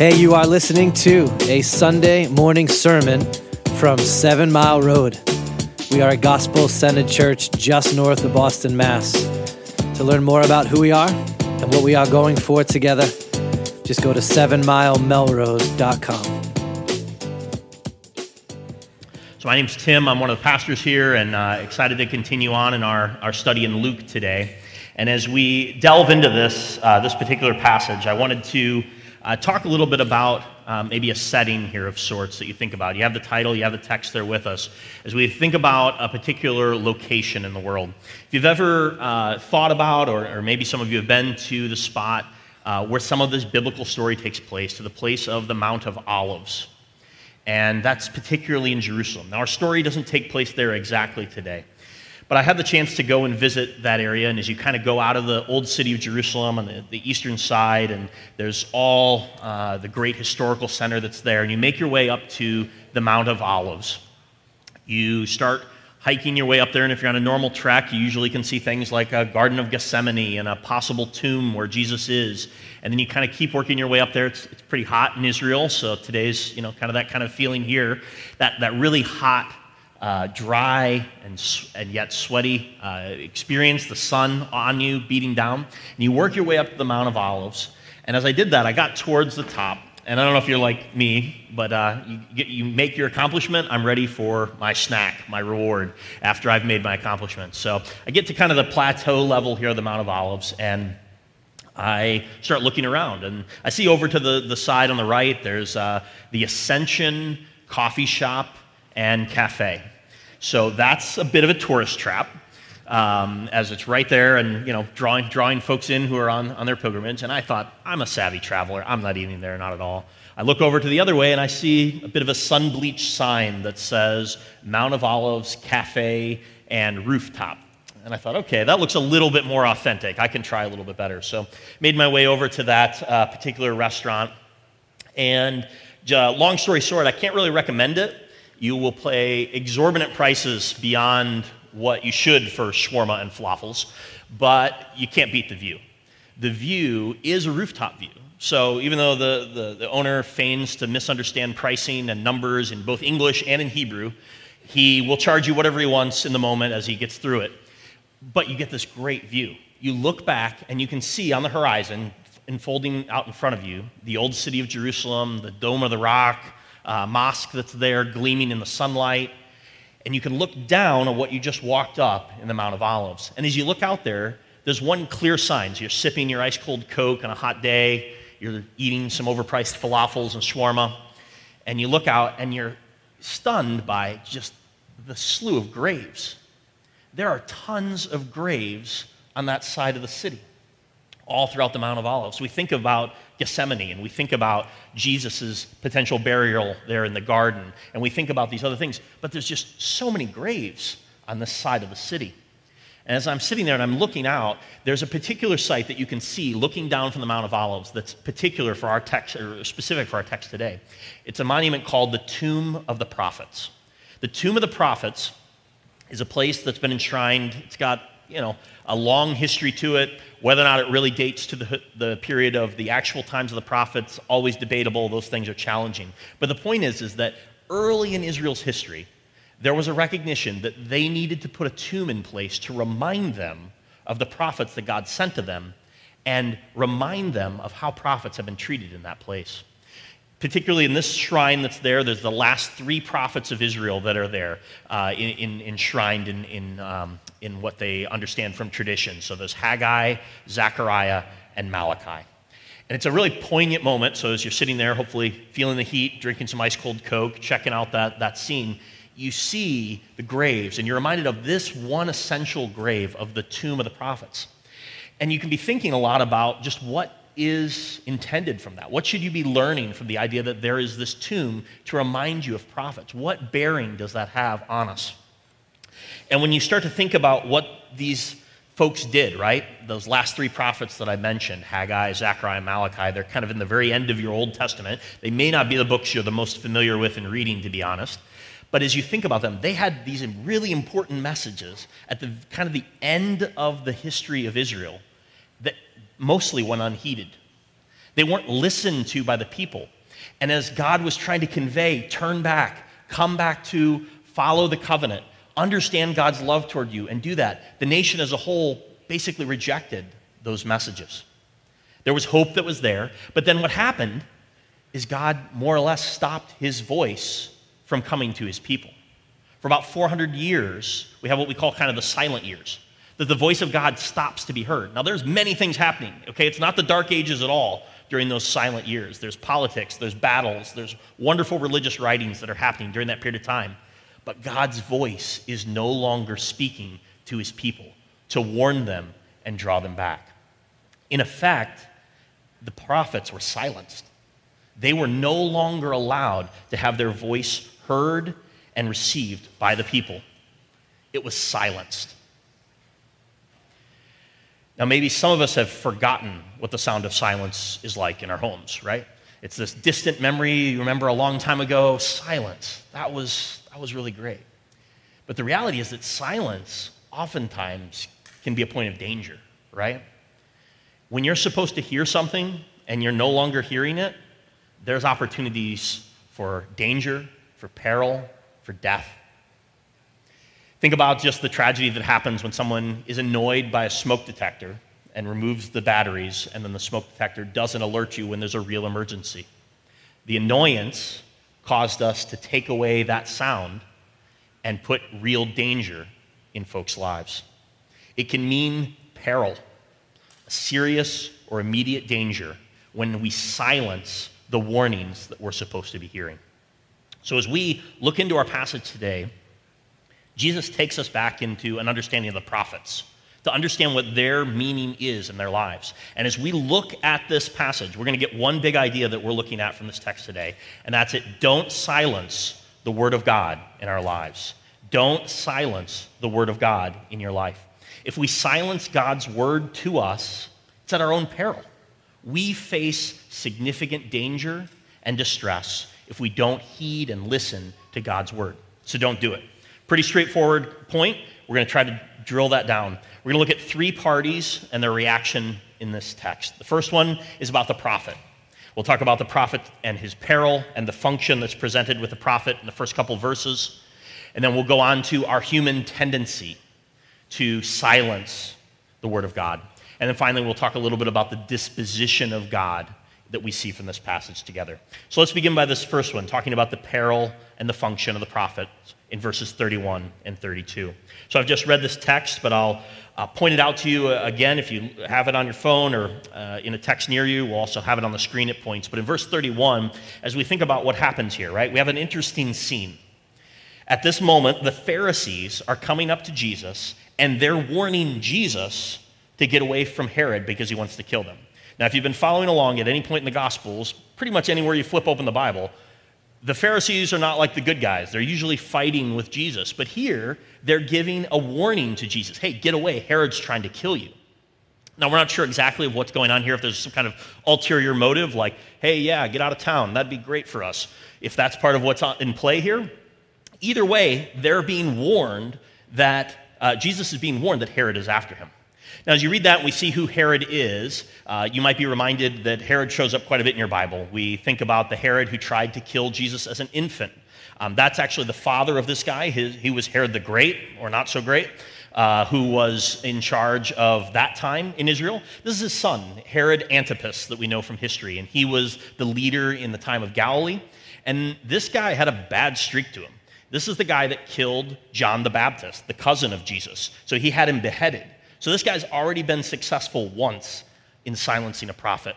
Hey, you are listening to a Sunday morning sermon from Seven Mile Road. We are a gospel centered church just north of Boston, Mass. To learn more about who we are and what we are going for together, just go to sevenmilemelrose.com. So, my name's Tim. I'm one of the pastors here and uh, excited to continue on in our, our study in Luke today. And as we delve into this, uh, this particular passage, I wanted to uh, talk a little bit about um, maybe a setting here of sorts that you think about. You have the title, you have the text there with us. As we think about a particular location in the world, if you've ever uh, thought about, or, or, maybe some of you have been to the spot uh, where some of this biblical story takes place, to the place of the Mount of Olives. And that's particularly in Jerusalem. Now, our story doesn't take place there exactly today. But I had the chance to go and visit that area, and as you kind of go out of the old city of Jerusalem on the, the eastern side, and there's all uh, the great historical center that's there, and you make your way up to the Mount of Olives. You start hiking your way up there, and if you're on a normal trek, you usually can see things like a Garden of Gethsemane and a possible tomb where Jesus is. And then you kind of keep working your way up there. It's, it's pretty hot in Israel, so today's, you know, kind of that kind of feeling here. That, that really hot uh, dry and, and yet sweaty uh, experience, the sun on you beating down. And you work your way up to the Mount of Olives. And as I did that, I got towards the top. And I don't know if you're like me, but uh, you, get, you make your accomplishment. I'm ready for my snack, my reward, after I've made my accomplishment. So I get to kind of the plateau level here of the Mount of Olives, and I start looking around. And I see over to the, the side on the right, there's uh, the Ascension Coffee Shop and Cafe. So that's a bit of a tourist trap. Um, as it's right there and you know drawing, drawing folks in who are on, on their pilgrimage. And i thought i'm a savvy traveler. I'm not eating there not at all. I look over to the other way and i see a bit of a sun bleached sign that says mount of olives cafe and rooftop. And i thought okay that looks a little bit more authentic. I can try a little bit better. So made my way over to that uh, particular restaurant. And uh, long story short i can't really recommend it you will pay exorbitant prices beyond what you should for shawarma and falafels, but you can't beat the view. The view is a rooftop view. So even though the, the, the, owner feigns to misunderstand pricing and numbers in both English and in Hebrew, he will charge you whatever he wants in the moment as he gets through it. But you get this great view. You look back and you can see on the horizon, unfolding out in front of you, the old city of Jerusalem, the Dome of the Rock, uh, mosque that's there gleaming in the sunlight. And you can look down on what you just walked up in the Mount of Olives. And as you look out there, there's one clear sign. So you're sipping your ice cold Coke on a hot day, you're eating some overpriced falafels and shawarma, and you look out and you're stunned by just the slew of graves. There are tons of graves on that side of the city all throughout the Mount of Olives. We think about Gethsemane and we think about Jesus' potential burial there in the garden and we think about these other things, but there's just so many graves on this side of the city. And as I'm sitting there and I'm looking out, there's a particular site that you can see looking down from the Mount of Olives that's particular for our text, or specific for our text today. It's a monument called the Tomb of the Prophets. The Tomb of the Prophets is a place that's been enshrined. It's got, you know, a long history to it. Whether or not it really dates to the, the period of the actual times of the prophets, always debatable. Those things are challenging. But the point is, is that early in Israel's history, there was a recognition that they needed to put a tomb in place to remind them of the prophets that God sent to them and remind them of how prophets have been treated in that place particularly in this shrine that's there, there's the last three prophets of Israel that are there, uh, in, in, enshrined in, in, um, in what they understand from tradition. So there's Haggai, Zechariah, and Malachi. And it's a really poignant moment. So as you're sitting there, hopefully feeling the heat, drinking some ice cold Coke, checking out that, that scene, you see the graves, and you're reminded of this one essential grave of the tomb of the prophets. And you can be thinking a lot about just what is intended from that? What should you be learning from the idea that there is this tomb to remind you of prophets? What bearing does that have on us? And when you start to think about what these folks did, right? Those last three prophets that I mentioned, Haggai, Zechariah, Malachi, they're kind of in the very end of your Old Testament. They may not be the books you're the most familiar with in reading, to be honest. But as you think about them, they had these really important messages at the kind of the end of the history of Israel that mostly went unheeded. They weren't listened to by the people. And as God was trying to convey, turn back, come back to follow the covenant, understand God's love toward you, and do that, the nation as a whole basically rejected those messages. There was hope that was there, but then what happened is God more or less stopped his voice from coming to his people. For about 400 years, we have what we call kind of the silent years, that the voice of God stops to be heard. Now, there's many things happening, okay? It's not the dark ages at all during those silent years. There's politics, there's battles, there's wonderful religious writings that are happening during that period of time. But God's voice is no longer speaking to his people to warn them and draw them back. In effect, the prophets were silenced. They were no longer allowed to have their voice heard and received by the people. It was silenced. Now, maybe some of us have forgotten what the sound of silence is like in our homes, right? It's this distant memory you remember a long time ago silence. That was, that was really great. But the reality is that silence oftentimes can be a point of danger, right? When you're supposed to hear something and you're no longer hearing it, there's opportunities for danger, for peril, for death. Think about just the tragedy that happens when someone is annoyed by a smoke detector and removes the batteries, and then the smoke detector doesn't alert you when there's a real emergency. The annoyance caused us to take away that sound and put real danger in folks' lives. It can mean peril, serious or immediate danger when we silence the warnings that we're supposed to be hearing. So, as we look into our passage today, Jesus takes us back into an understanding of the prophets to understand what their meaning is in their lives. And as we look at this passage, we're going to get one big idea that we're looking at from this text today, and that's it don't silence the Word of God in our lives. Don't silence the Word of God in your life. If we silence God's Word to us, it's at our own peril. We face significant danger and distress if we don't heed and listen to God's word. So don't do it. Pretty straightforward point. We're going to try to drill that down. We're going to look at three parties and their reaction in this text. The first one is about the prophet. We'll talk about the prophet and his peril and the function that's presented with the prophet in the first couple verses. And then we'll go on to our human tendency to silence the word of God. And then finally, we'll talk a little bit about the disposition of God that we see from this passage together. So let's begin by this first one, talking about the peril and the function of the prophet in verses 31 and 32. So I've just read this text, but I'll uh, point it out to you uh, again if you have it on your phone or uh, in a text near you. We'll also have it on the screen at points. But in verse 31, as we think about what happens here, right, we have an interesting scene. At this moment, the Pharisees are coming up to Jesus and they're warning Jesus to get away from Herod because he wants to kill them. Now, if you've been following along at any point in the Gospels, pretty much anywhere you flip open the Bible, the Pharisees are not like the good guys. They're usually fighting with Jesus. But here, they're giving a warning to Jesus hey, get away. Herod's trying to kill you. Now, we're not sure exactly of what's going on here, if there's some kind of ulterior motive, like, hey, yeah, get out of town. That'd be great for us. If that's part of what's in play here, either way, they're being warned that uh, Jesus is being warned that Herod is after him. Now, as you read that, we see who Herod is. Uh, you might be reminded that Herod shows up quite a bit in your Bible. We think about the Herod who tried to kill Jesus as an infant. Um, that's actually the father of this guy. His, he was Herod the Great, or not so great, uh, who was in charge of that time in Israel. This is his son, Herod Antipas, that we know from history, and he was the leader in the time of Galilee. And this guy had a bad streak to him. This is the guy that killed John the Baptist, the cousin of Jesus. So he had him beheaded. So this guy's already been successful once in silencing a prophet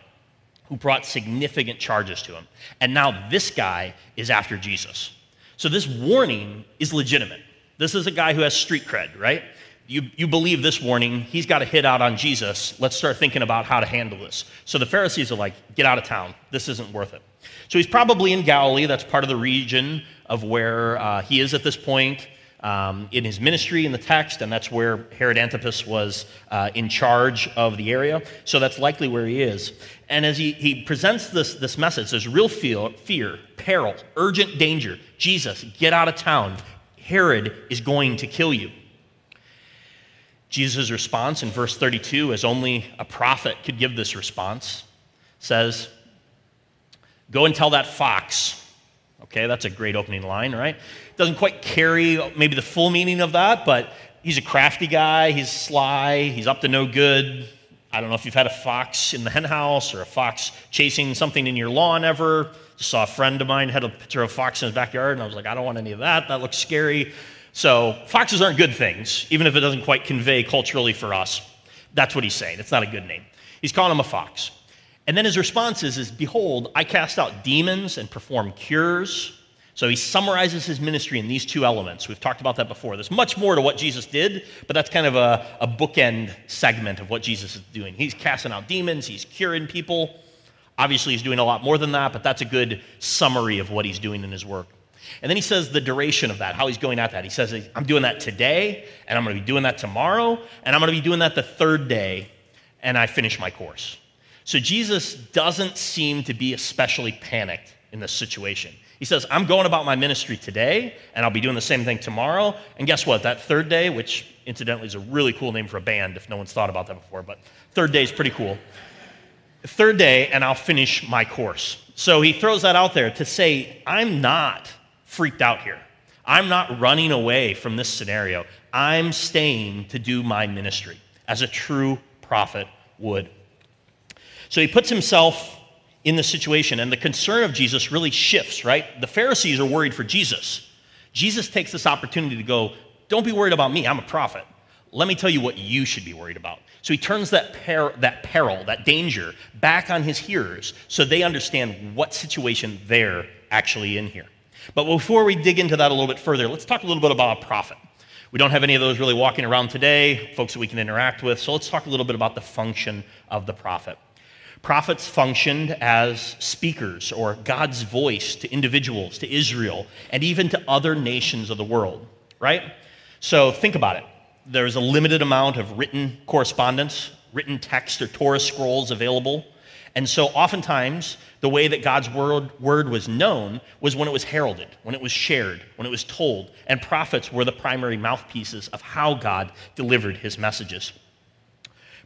who brought significant charges to him. And now this guy is after Jesus. So this warning is legitimate. This is a guy who has street cred, right? You, you believe this warning, he's got a hit out on Jesus. Let's start thinking about how to handle this. So the Pharisees are like, get out of town. This isn't worth it. So he's probably in Galilee. That's part of the region of where uh, he is at this point um, in his ministry in the text, and that's where Herod Antipas was uh, in charge of the area. So that's likely where he is. And as he, he presents this, this message, there's real fear, fear, peril, urgent danger. Jesus, get out of town. Herod is going to kill you. Jesus' response in verse 32, as only a prophet could give this response, says, Go and tell that fox. Okay, that's a great opening line, right? Doesn't quite carry maybe the full meaning of that, but he's a crafty guy, he's sly, he's up to no good. I don't know if you've had a fox in the henhouse or a fox chasing something in your lawn ever. Just saw a friend of mine had a picture of a fox in his backyard, and I was like, I don't want any of that. That looks scary. So, foxes aren't good things, even if it doesn't quite convey culturally for us. That's what he's saying. It's not a good name. He's calling him a fox. And then his response is, is Behold, I cast out demons and perform cures. So he summarizes his ministry in these two elements. We've talked about that before. There's much more to what Jesus did, but that's kind of a, a bookend segment of what Jesus is doing. He's casting out demons, he's curing people. Obviously, he's doing a lot more than that, but that's a good summary of what he's doing in his work. And then he says the duration of that, how he's going at that. He says, I'm doing that today, and I'm going to be doing that tomorrow, and I'm going to be doing that the third day, and I finish my course. So Jesus doesn't seem to be especially panicked in this situation. He says, I'm going about my ministry today, and I'll be doing the same thing tomorrow. And guess what? That third day, which incidentally is a really cool name for a band if no one's thought about that before, but third day is pretty cool. Third day, and I'll finish my course. So he throws that out there to say, I'm not freaked out here. I'm not running away from this scenario. I'm staying to do my ministry as a true prophet would. So he puts himself in the situation, and the concern of Jesus really shifts, right? The Pharisees are worried for Jesus. Jesus takes this opportunity to go, Don't be worried about me, I'm a prophet. Let me tell you what you should be worried about. So he turns that, per- that peril, that danger, back on his hearers so they understand what situation they're actually in here. But before we dig into that a little bit further, let's talk a little bit about a prophet. We don't have any of those really walking around today, folks that we can interact with, so let's talk a little bit about the function of the prophet. Prophets functioned as speakers or God's voice to individuals, to Israel, and even to other nations of the world, right? So think about it. There's a limited amount of written correspondence, written text or Torah scrolls available. And so oftentimes the way that God's word, word was known was when it was heralded, when it was shared, when it was told. And prophets were the primary mouthpieces of how God delivered his messages.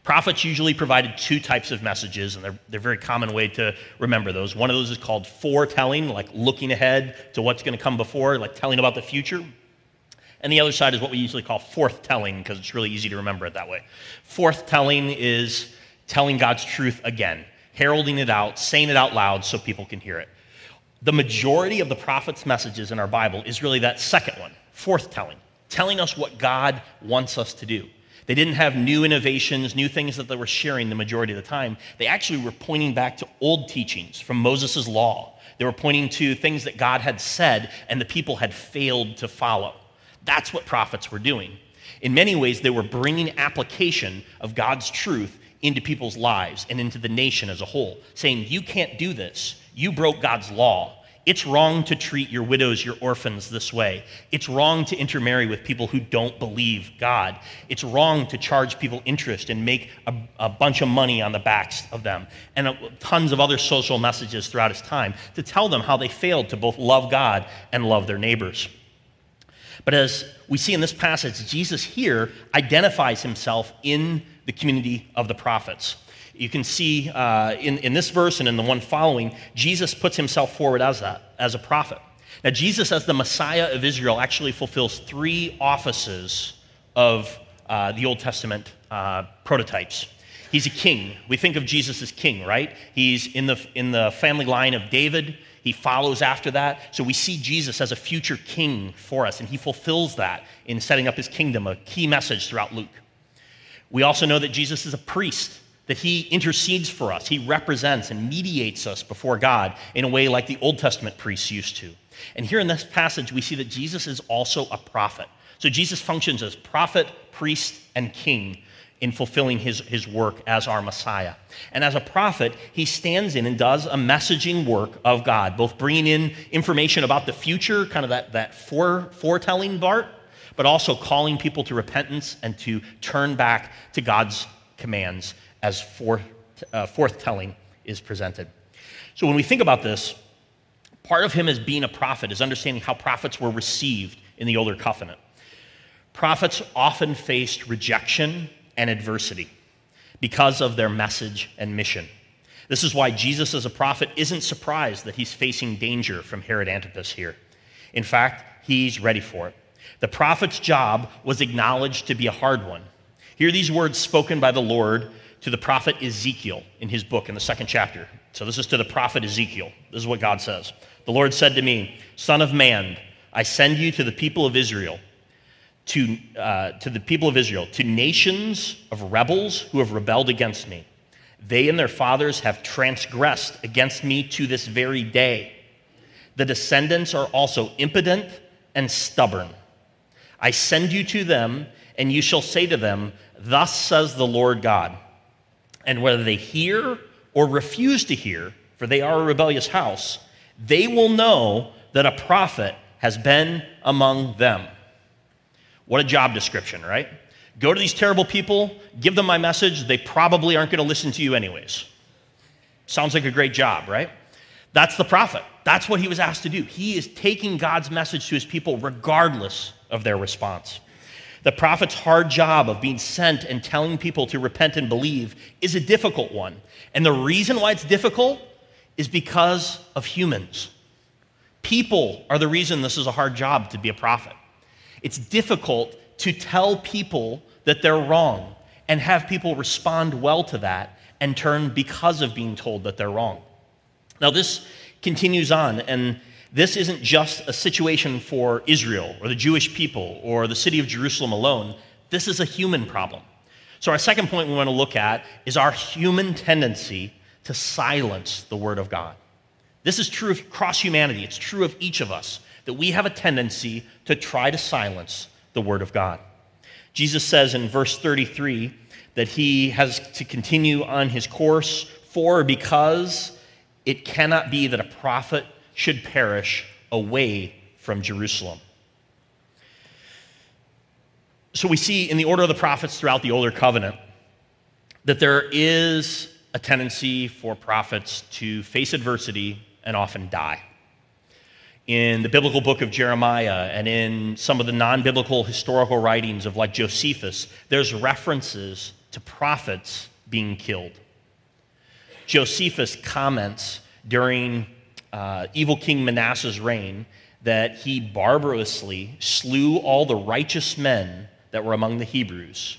Prophets usually provided two types of messages, and they're, they're a very common way to remember those. One of those is called foretelling, like looking ahead to what's going to come before, like telling about the future. And the other side is what we usually call forthtelling, because it's really easy to remember it that way. Forthtelling is telling God's truth again heralding it out, saying it out loud so people can hear it. The majority of the prophet's messages in our Bible is really that second one, forthtelling, telling us what God wants us to do. They didn't have new innovations, new things that they were sharing the majority of the time. They actually were pointing back to old teachings from Moses' law. They were pointing to things that God had said and the people had failed to follow. That's what prophets were doing. In many ways, they were bringing application of God's truth into people's lives and into the nation as a whole, saying, You can't do this. You broke God's law. It's wrong to treat your widows, your orphans this way. It's wrong to intermarry with people who don't believe God. It's wrong to charge people interest and make a, a bunch of money on the backs of them. And a, tons of other social messages throughout his time to tell them how they failed to both love God and love their neighbors. But as we see in this passage, Jesus here identifies himself in the community of the prophets. You can see uh, in, in this verse and in the one following, Jesus puts himself forward as that, as a prophet. Now, Jesus, as the Messiah of Israel, actually fulfills three offices of uh, the Old Testament uh, prototypes. He's a king. We think of Jesus as king, right? He's in the, in the family line of David. He follows after that. So we see Jesus as a future king for us, and he fulfills that in setting up his kingdom, a key message throughout Luke. We also know that Jesus is a priest, that he intercedes for us. He represents and mediates us before God in a way like the Old Testament priests used to. And here in this passage, we see that Jesus is also a prophet. So Jesus functions as prophet, priest, and king in fulfilling his, his work as our Messiah. And as a prophet, he stands in and does a messaging work of God, both bringing in information about the future, kind of that, that fore, foretelling part, but also calling people to repentance and to turn back to God's commands as forth, uh, is presented. So when we think about this, part of him as being a prophet is understanding how prophets were received in the older covenant. Prophets often faced rejection and adversity because of their message and mission. This is why Jesus, as a prophet, isn't surprised that he's facing danger from Herod Antipas here. In fact, he's ready for it. The prophet's job was acknowledged to be a hard one. Hear these words spoken by the Lord to the prophet Ezekiel in his book in the second chapter. So, this is to the prophet Ezekiel. This is what God says The Lord said to me, Son of man, I send you to the people of Israel, to, uh, to the people of Israel, to nations of rebels who have rebelled against me. They and their fathers have transgressed against me to this very day. The descendants are also impotent and stubborn. I send you to them, and you shall say to them, Thus says the Lord God. And whether they hear or refuse to hear, for they are a rebellious house, they will know that a prophet has been among them. What a job description, right? Go to these terrible people, give them my message, they probably aren't going to listen to you anyways. Sounds like a great job, right? That's the prophet. That's what he was asked to do. He is taking God's message to his people regardless of their response. The prophet's hard job of being sent and telling people to repent and believe is a difficult one. And the reason why it's difficult is because of humans. People are the reason this is a hard job to be a prophet. It's difficult to tell people that they're wrong and have people respond well to that and turn because of being told that they're wrong. Now, this continues on, and this isn't just a situation for Israel or the Jewish people or the city of Jerusalem alone. This is a human problem. So, our second point we want to look at is our human tendency to silence the Word of God. This is true across humanity, it's true of each of us that we have a tendency to try to silence the Word of God. Jesus says in verse 33 that he has to continue on his course for because it cannot be that a prophet should perish away from Jerusalem. So we see in the order of the prophets throughout the Older Covenant that there is a tendency for prophets to face adversity and often die. In the biblical book of Jeremiah and in some of the non biblical historical writings of like Josephus, there's references to prophets being killed. Josephus comments during uh, evil King Manasseh's reign that he barbarously slew all the righteous men that were among the Hebrews,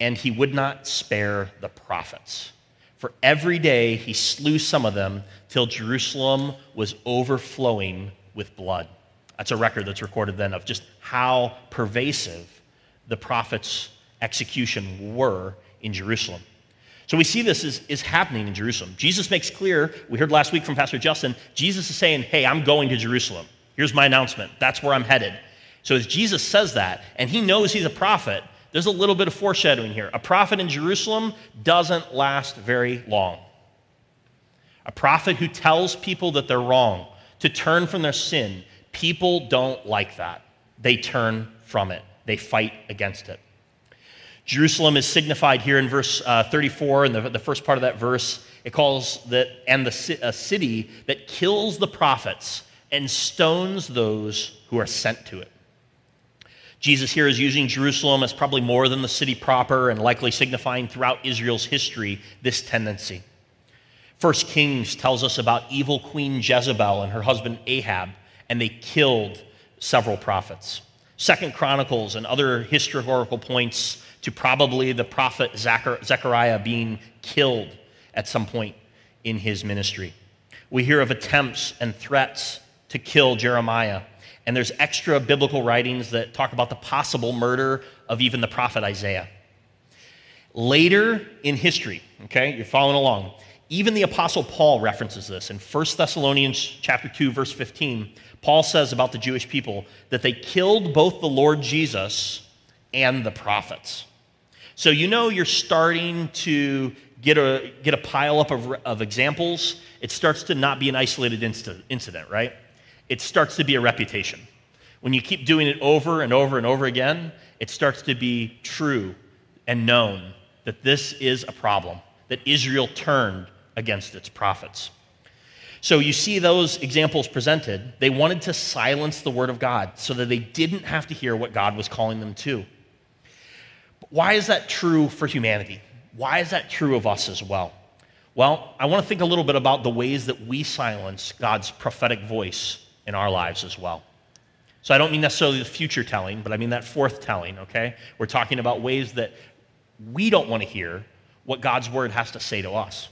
and he would not spare the prophets. For every day he slew some of them till Jerusalem was overflowing with blood. That's a record that's recorded then of just how pervasive the prophets' execution were in Jerusalem. So we see this is, is happening in Jerusalem. Jesus makes clear, we heard last week from Pastor Justin, Jesus is saying, Hey, I'm going to Jerusalem. Here's my announcement. That's where I'm headed. So as Jesus says that, and he knows he's a prophet, there's a little bit of foreshadowing here. A prophet in Jerusalem doesn't last very long. A prophet who tells people that they're wrong, to turn from their sin, people don't like that. They turn from it, they fight against it. Jerusalem is signified here in verse uh, 34, in the, the first part of that verse. It calls that, and the, a city that kills the prophets and stones those who are sent to it. Jesus here is using Jerusalem as probably more than the city proper and likely signifying throughout Israel's history this tendency. First Kings tells us about evil Queen Jezebel and her husband Ahab, and they killed several prophets. Second Chronicles and other historical points to probably the prophet Zechariah being killed at some point in his ministry. We hear of attempts and threats to kill Jeremiah. And there's extra biblical writings that talk about the possible murder of even the prophet Isaiah. Later in history, okay, you're following along, even the apostle Paul references this in 1 Thessalonians chapter 2 verse 15. Paul says about the Jewish people that they killed both the Lord Jesus and the prophets. So you know you're starting to get a, get a pile up of, of examples. It starts to not be an isolated inst- incident, right? It starts to be a reputation. When you keep doing it over and over and over again, it starts to be true and known that this is a problem, that Israel turned against its prophets. So you see those examples presented. They wanted to silence the word of God so that they didn't have to hear what God was calling them to. Why is that true for humanity? Why is that true of us as well? Well, I want to think a little bit about the ways that we silence God's prophetic voice in our lives as well. So I don't mean necessarily the future telling, but I mean that forth telling, okay? We're talking about ways that we don't want to hear what God's word has to say to us.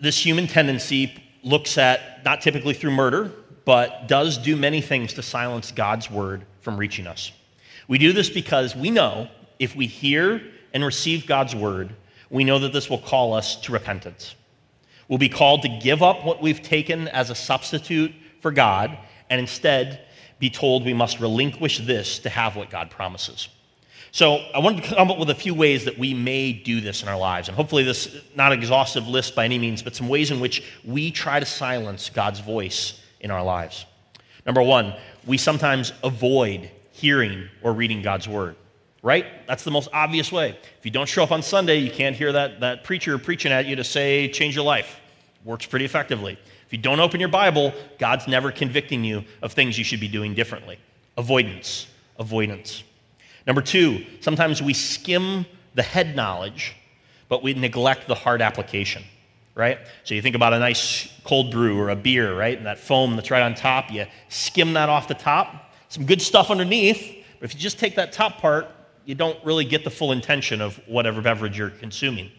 This human tendency looks at, not typically through murder, but does do many things to silence God's word from reaching us. We do this because we know if we hear and receive God's word, we know that this will call us to repentance. We'll be called to give up what we've taken as a substitute for God and instead be told we must relinquish this to have what God promises. So I wanted to come up with a few ways that we may do this in our lives. And hopefully this not an exhaustive list by any means, but some ways in which we try to silence God's voice in our lives. Number one, we sometimes avoid hearing or reading God's word. Right? That's the most obvious way. If you don't show up on Sunday, you can't hear that, that preacher preaching at you to say, change your life. Works pretty effectively. If you don't open your Bible, God's never convicting you of things you should be doing differently. Avoidance, avoidance. Number two, sometimes we skim the head knowledge, but we neglect the heart application, right? So you think about a nice cold brew or a beer, right? And that foam that's right on top, you skim that off the top. Some good stuff underneath, but if you just take that top part, you don't really get the full intention of whatever beverage you're consuming.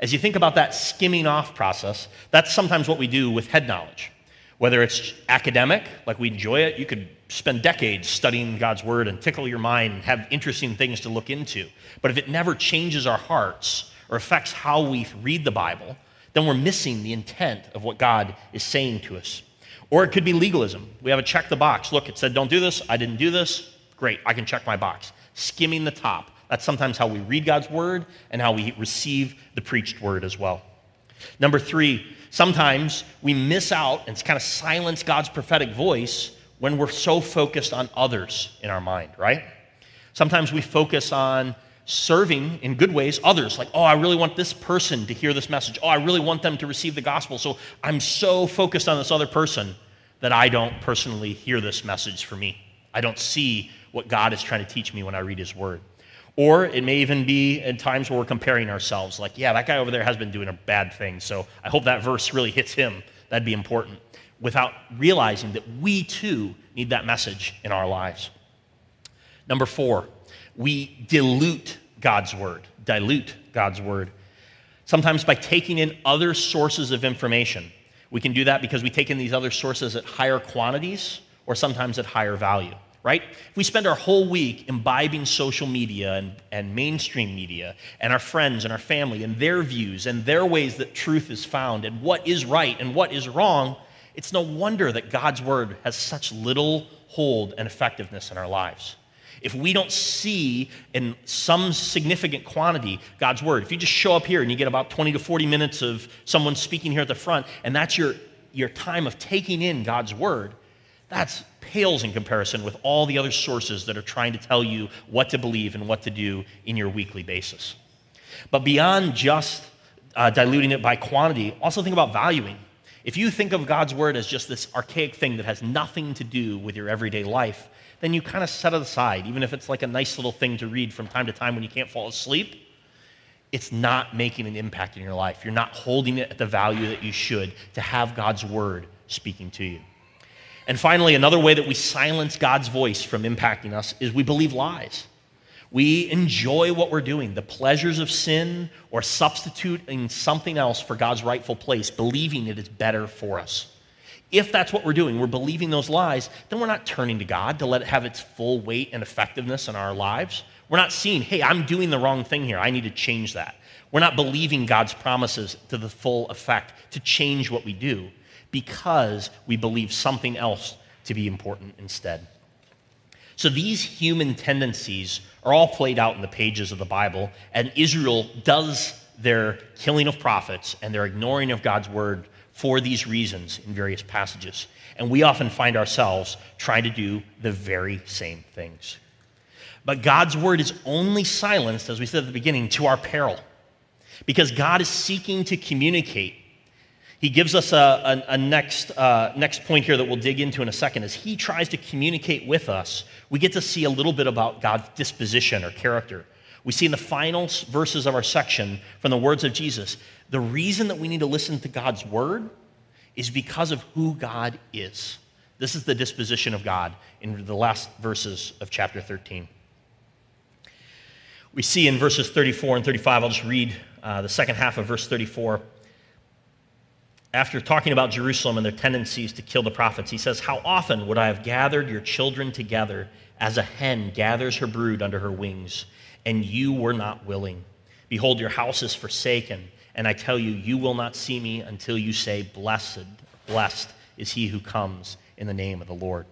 As you think about that skimming off process, that's sometimes what we do with head knowledge. Whether it's academic, like we enjoy it, you could spend decades studying God's word and tickle your mind and have interesting things to look into. But if it never changes our hearts or affects how we read the Bible, then we're missing the intent of what God is saying to us. Or it could be legalism. We have a check the box. Look, it said, don't do this. I didn't do this. Great, I can check my box. Skimming the top. That's sometimes how we read God's word and how we receive the preached word as well. Number three, sometimes we miss out and kind of silence God's prophetic voice when we're so focused on others in our mind, right? Sometimes we focus on serving in good ways others. Like, oh, I really want this person to hear this message. Oh, I really want them to receive the gospel. So I'm so focused on this other person that I don't personally hear this message for me. I don't see what God is trying to teach me when I read his word. Or it may even be in times where we're comparing ourselves, like, yeah, that guy over there has been doing a bad thing, so I hope that verse really hits him. That'd be important, without realizing that we too need that message in our lives. Number four, we dilute God's word, dilute God's word. Sometimes by taking in other sources of information. We can do that because we take in these other sources at higher quantities or sometimes at higher value right? If we spend our whole week imbibing social media and, and mainstream media and our friends and our family and their views and their ways that truth is found and what is right and what is wrong, it's no wonder that God's word has such little hold and effectiveness in our lives. If we don't see in some significant quantity God's word, if you just show up here and you get about 20 to 40 minutes of someone speaking here at the front, and that's your, your time of taking in God's word, that's pales in comparison with all the other sources that are trying to tell you what to believe and what to do in your weekly basis. But beyond just uh, diluting it by quantity, also think about valuing. If you think of God's word as just this archaic thing that has nothing to do with your everyday life, then you kind of set it aside, even if it's like a nice little thing to read from time to time when you can't fall asleep. It's not making an impact in your life. You're not holding it at the value that you should to have God's word speaking to you. And finally, another way that we silence God's voice from impacting us is we believe lies. We enjoy what we're doing, the pleasures of sin, or substituting something else for God's rightful place, believing it is better for us. If that's what we're doing, we're believing those lies, then we're not turning to God to let it have its full weight and effectiveness in our lives. We're not seeing, hey, I'm doing the wrong thing here. I need to change that. We're not believing God's promises to the full effect to change what we do because we believe something else to be important instead. So these human tendencies are all played out in the pages of the Bible, and Israel does their killing of prophets and their ignoring of God's word for these reasons in various passages. And we often find ourselves trying to do the very same things. But God's word is only silenced, as we said at the beginning, to our peril. Because God is seeking to communicate he gives us a, a, a next, uh, next point here that we'll dig into in a second. As he tries to communicate with us, we get to see a little bit about God's disposition or character. We see in the final verses of our section from the words of Jesus, the reason that we need to listen to God's word is because of who God is. This is the disposition of God in the last verses of chapter 13. We see in verses 34 and 35, I'll just read uh, the second half of verse 34. After talking about Jerusalem and their tendencies to kill the prophets, he says, How often would I have gathered your children together as a hen gathers her brood under her wings, and you were not willing? Behold, your house is forsaken, and I tell you, you will not see me until you say, Blessed, blessed is he who comes in the name of the Lord.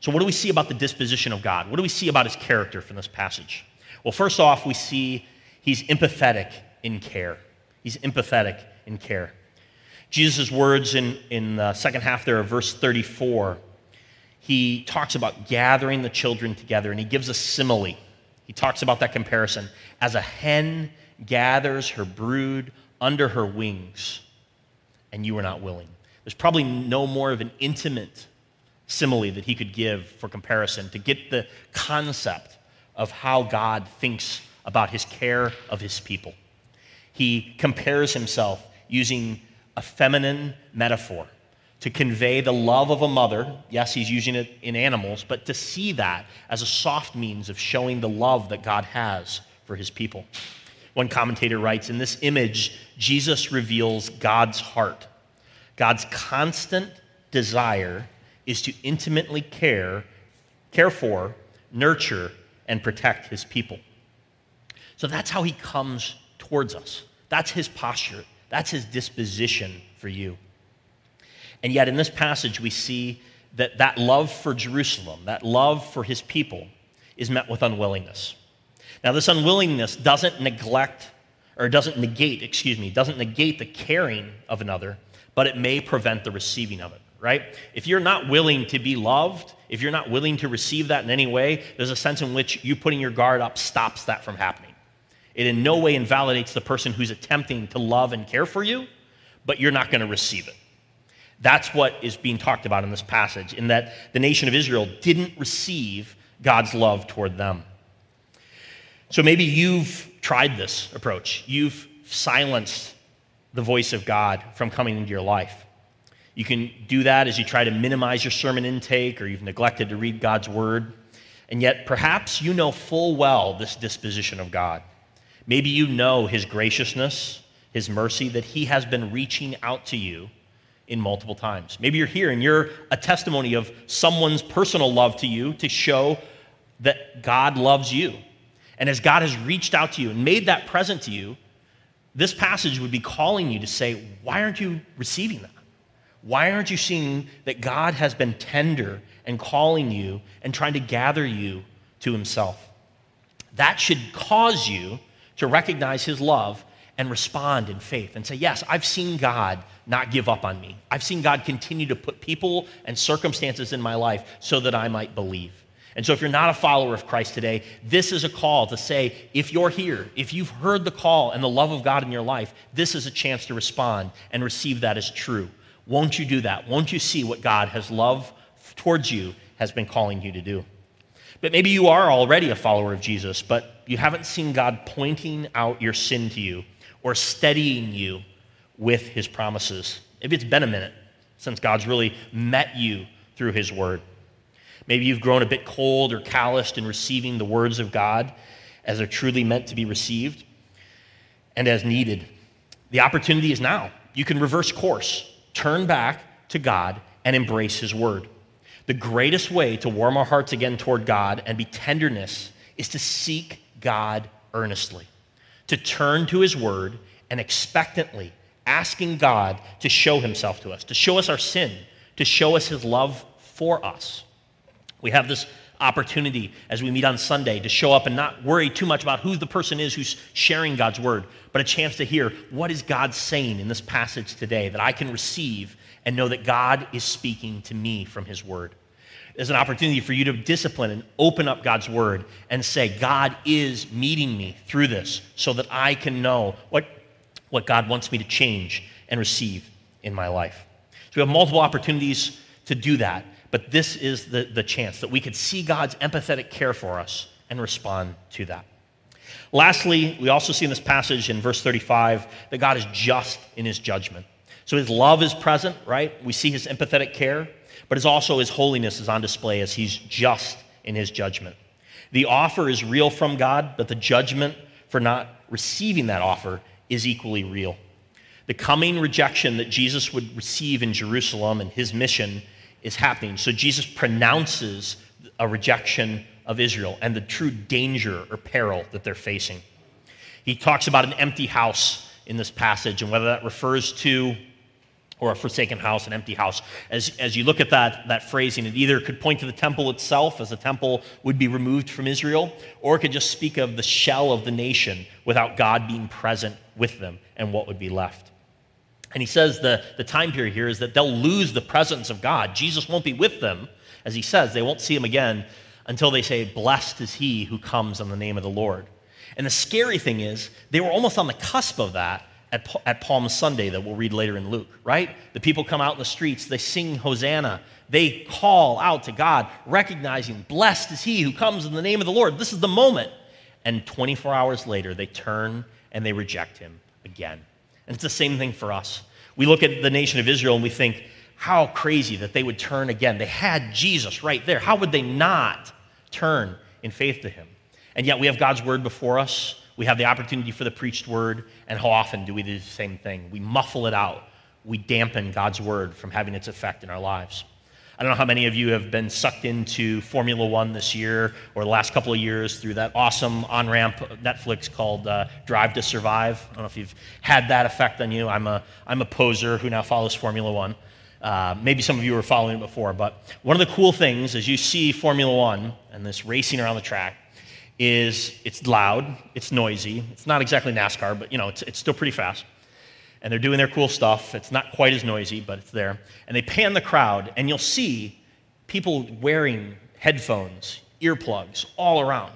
So, what do we see about the disposition of God? What do we see about his character from this passage? Well, first off, we see he's empathetic in care. He's empathetic in care. Jesus' words in, in the second half there of verse 34, he talks about gathering the children together and he gives a simile. He talks about that comparison. As a hen gathers her brood under her wings, and you were not willing. There's probably no more of an intimate simile that he could give for comparison to get the concept of how God thinks about his care of his people. He compares himself using a feminine metaphor to convey the love of a mother. Yes, he's using it in animals, but to see that as a soft means of showing the love that God has for his people. One commentator writes In this image, Jesus reveals God's heart. God's constant desire is to intimately care, care for, nurture, and protect his people. So that's how he comes towards us. That's his posture. That's his disposition for you. And yet, in this passage, we see that that love for Jerusalem, that love for his people, is met with unwillingness. Now, this unwillingness doesn't neglect, or doesn't negate, excuse me, doesn't negate the caring of another, but it may prevent the receiving of it right? If you're not willing to be loved, if you're not willing to receive that in any way, there's a sense in which you putting your guard up stops that from happening. It in no way invalidates the person who's attempting to love and care for you, but you're not going to receive it. That's what is being talked about in this passage, in that the nation of Israel didn't receive God's love toward them. So maybe you've tried this approach. You've silenced the voice of God from coming into your life. You can do that as you try to minimize your sermon intake or you've neglected to read God's word. And yet, perhaps you know full well this disposition of God. Maybe you know his graciousness, his mercy, that he has been reaching out to you in multiple times. Maybe you're here and you're a testimony of someone's personal love to you to show that God loves you. And as God has reached out to you and made that present to you, this passage would be calling you to say, Why aren't you receiving that? Why aren't you seeing that God has been tender and calling you and trying to gather you to himself? That should cause you to recognize his love and respond in faith and say, Yes, I've seen God not give up on me. I've seen God continue to put people and circumstances in my life so that I might believe. And so, if you're not a follower of Christ today, this is a call to say, if you're here, if you've heard the call and the love of God in your life, this is a chance to respond and receive that as true. Won't you do that? Won't you see what God has love towards you has been calling you to do? But maybe you are already a follower of Jesus, but you haven't seen God pointing out your sin to you or steadying you with his promises. Maybe it's been a minute since God's really met you through his word. Maybe you've grown a bit cold or calloused in receiving the words of God as they're truly meant to be received and as needed. The opportunity is now. You can reverse course turn back to God and embrace His word. The greatest way to warm our hearts again toward God and be tenderness is to seek God earnestly, to turn to His word and expectantly asking God to show Himself to us, to show us our sin, to show us His love for us. We have this opportunity as we meet on Sunday to show up and not worry too much about who the person is who's sharing God's word, but a chance to hear what is God saying in this passage today that I can receive and know that God is speaking to me from his word. There's an opportunity for you to discipline and open up God's word and say, God is meeting me through this so that I can know what, what God wants me to change and receive in my life. So we have multiple opportunities to do that. But this is the, the chance that we could see God's empathetic care for us and respond to that. Lastly, we also see in this passage in verse 35 that God is just in his judgment. So his love is present, right? We see his empathetic care, but it's also his holiness is on display as he's just in his judgment. The offer is real from God, but the judgment for not receiving that offer is equally real. The coming rejection that Jesus would receive in Jerusalem and his mission is happening. So Jesus pronounces a rejection of Israel and the true danger or peril that they're facing. He talks about an empty house in this passage and whether that refers to or a forsaken house, an empty house. As, as you look at that, that phrasing, it either could point to the temple itself, as the temple would be removed from Israel, or it could just speak of the shell of the nation without God being present with them and what would be left. And he says the, the time period here is that they'll lose the presence of God. Jesus won't be with them, as he says, they won't see him again until they say, Blessed is he who comes in the name of the Lord. And the scary thing is, they were almost on the cusp of that at, at Palm Sunday that we'll read later in Luke, right? The people come out in the streets, they sing Hosanna, they call out to God, recognizing, Blessed is he who comes in the name of the Lord. This is the moment. And 24 hours later, they turn and they reject him again. And it's the same thing for us. We look at the nation of Israel and we think, how crazy that they would turn again. They had Jesus right there. How would they not turn in faith to him? And yet we have God's word before us we have the opportunity for the preached word, and how often do we do the same thing? We muffle it out. We dampen God's word from having its effect in our lives. I don't know how many of you have been sucked into Formula One this year or the last couple of years through that awesome on ramp Netflix called uh, Drive to Survive. I don't know if you've had that effect on you. I'm a, I'm a poser who now follows Formula One. Uh, maybe some of you were following it before, but one of the cool things as you see Formula One and this racing around the track, is it's loud, it's noisy. It's not exactly NASCAR, but you know, it's, it's still pretty fast. And they're doing their cool stuff. It's not quite as noisy, but it's there. And they pan the crowd, and you'll see people wearing headphones, earplugs all around.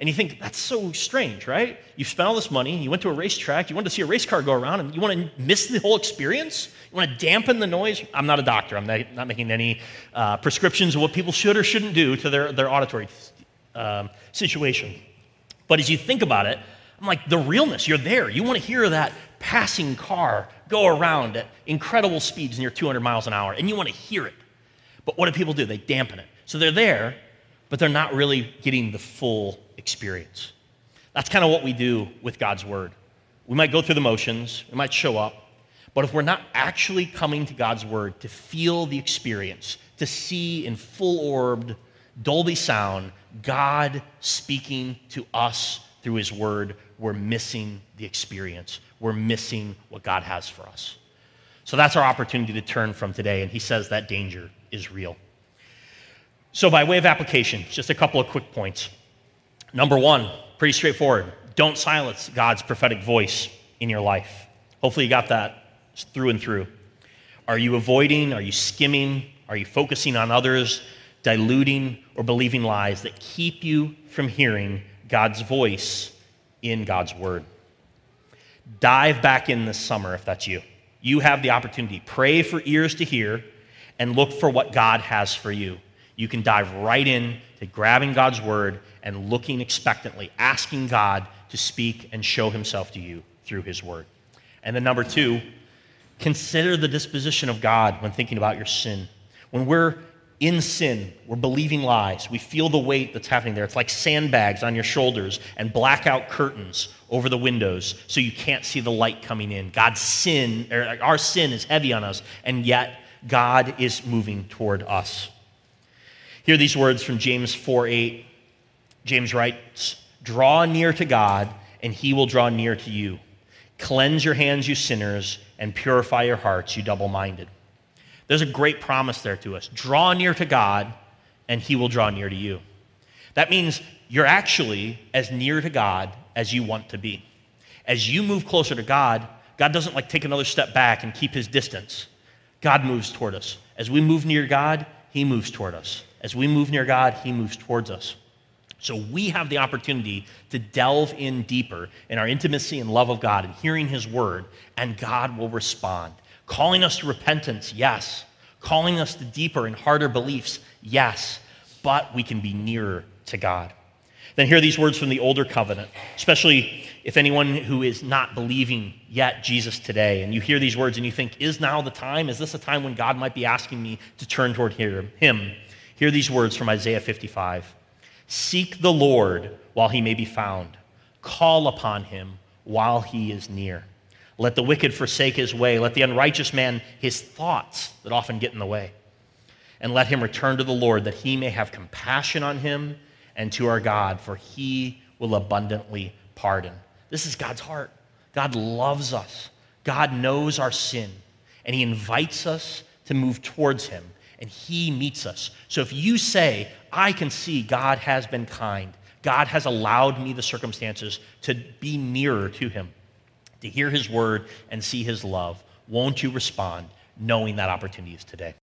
And you think, that's so strange, right? You've spent all this money, you went to a racetrack, you wanted to see a race car go around, and you want to miss the whole experience? You want to dampen the noise? I'm not a doctor, I'm not, making any uh, prescriptions of what people should or shouldn't do to their, their auditory um, situation. But as you think about it, I'm like, the realness, you're there. You want to hear that passing car go around at incredible speeds near 200 miles an hour, and you want to hear it. But what do people do? They dampen it. So they're there, but they're not really getting the full experience. That's kind of what we do with God's Word. We might go through the motions, we might show up, but if we're not actually coming to God's Word to feel the experience, to see in full orbed, Dolby sound, God speaking to us through His Word, we're missing the experience. We're missing what God has for us. So that's our opportunity to turn from today, and He says that danger is real. So, by way of application, just a couple of quick points. Number one, pretty straightforward don't silence God's prophetic voice in your life. Hopefully, you got that through and through. Are you avoiding? Are you skimming? Are you focusing on others? diluting, or believing lies that keep you from hearing God's voice in God's Word. Dive back in this summer if that's you. You have the opportunity. Pray for ears to hear and look for what God has for you. You can dive right in to grabbing God's Word and looking expectantly, asking God to speak and show Himself to you through His Word. And then, number two, consider the disposition of God when thinking about your sin. When we're in sin, we're believing lies. We feel the weight that's happening there. It's like sandbags on your shoulders and blackout curtains over the windows so you can't see the light coming in. God's sin, our sin is heavy on us, and yet God is moving toward us. Hear these words from James 4 8. James writes, Draw near to God, and he will draw near to you. Cleanse your hands, you sinners, and purify your hearts, you double minded. There's a great promise there to us. Draw near to God, and He will draw near to you. That means you're actually as near to God as you want to be. As you move closer to God, God doesn't like take another step back and keep his distance. God moves toward us. As we move near God, he moves toward us. As we move near God, he moves towards us. So we have the opportunity to delve in deeper in our intimacy and love of God and hearing his word, and God will respond. Calling us to repentance, yes. Calling us to deeper and harder beliefs, yes. But we can be nearer to God. Then hear these words from the older covenant, especially if anyone who is not believing yet Jesus today, and you hear these words and you think, is now the time? Is this a time when God might be asking me to turn toward him? Hear these words from Isaiah 55 Seek the Lord while he may be found, call upon him while he is near. Let the wicked forsake his way, let the unrighteous man his thoughts that often get in the way, and let him return to the Lord that he may have compassion on him and to our God, for he will abundantly pardon. This is God's heart. God loves us, God knows our sin, and he invites us to move towards him, and he meets us. So if you say, I can see God has been kind, God has allowed me the circumstances to be nearer to him, to hear his word and see his love, won't you respond knowing that opportunity is today?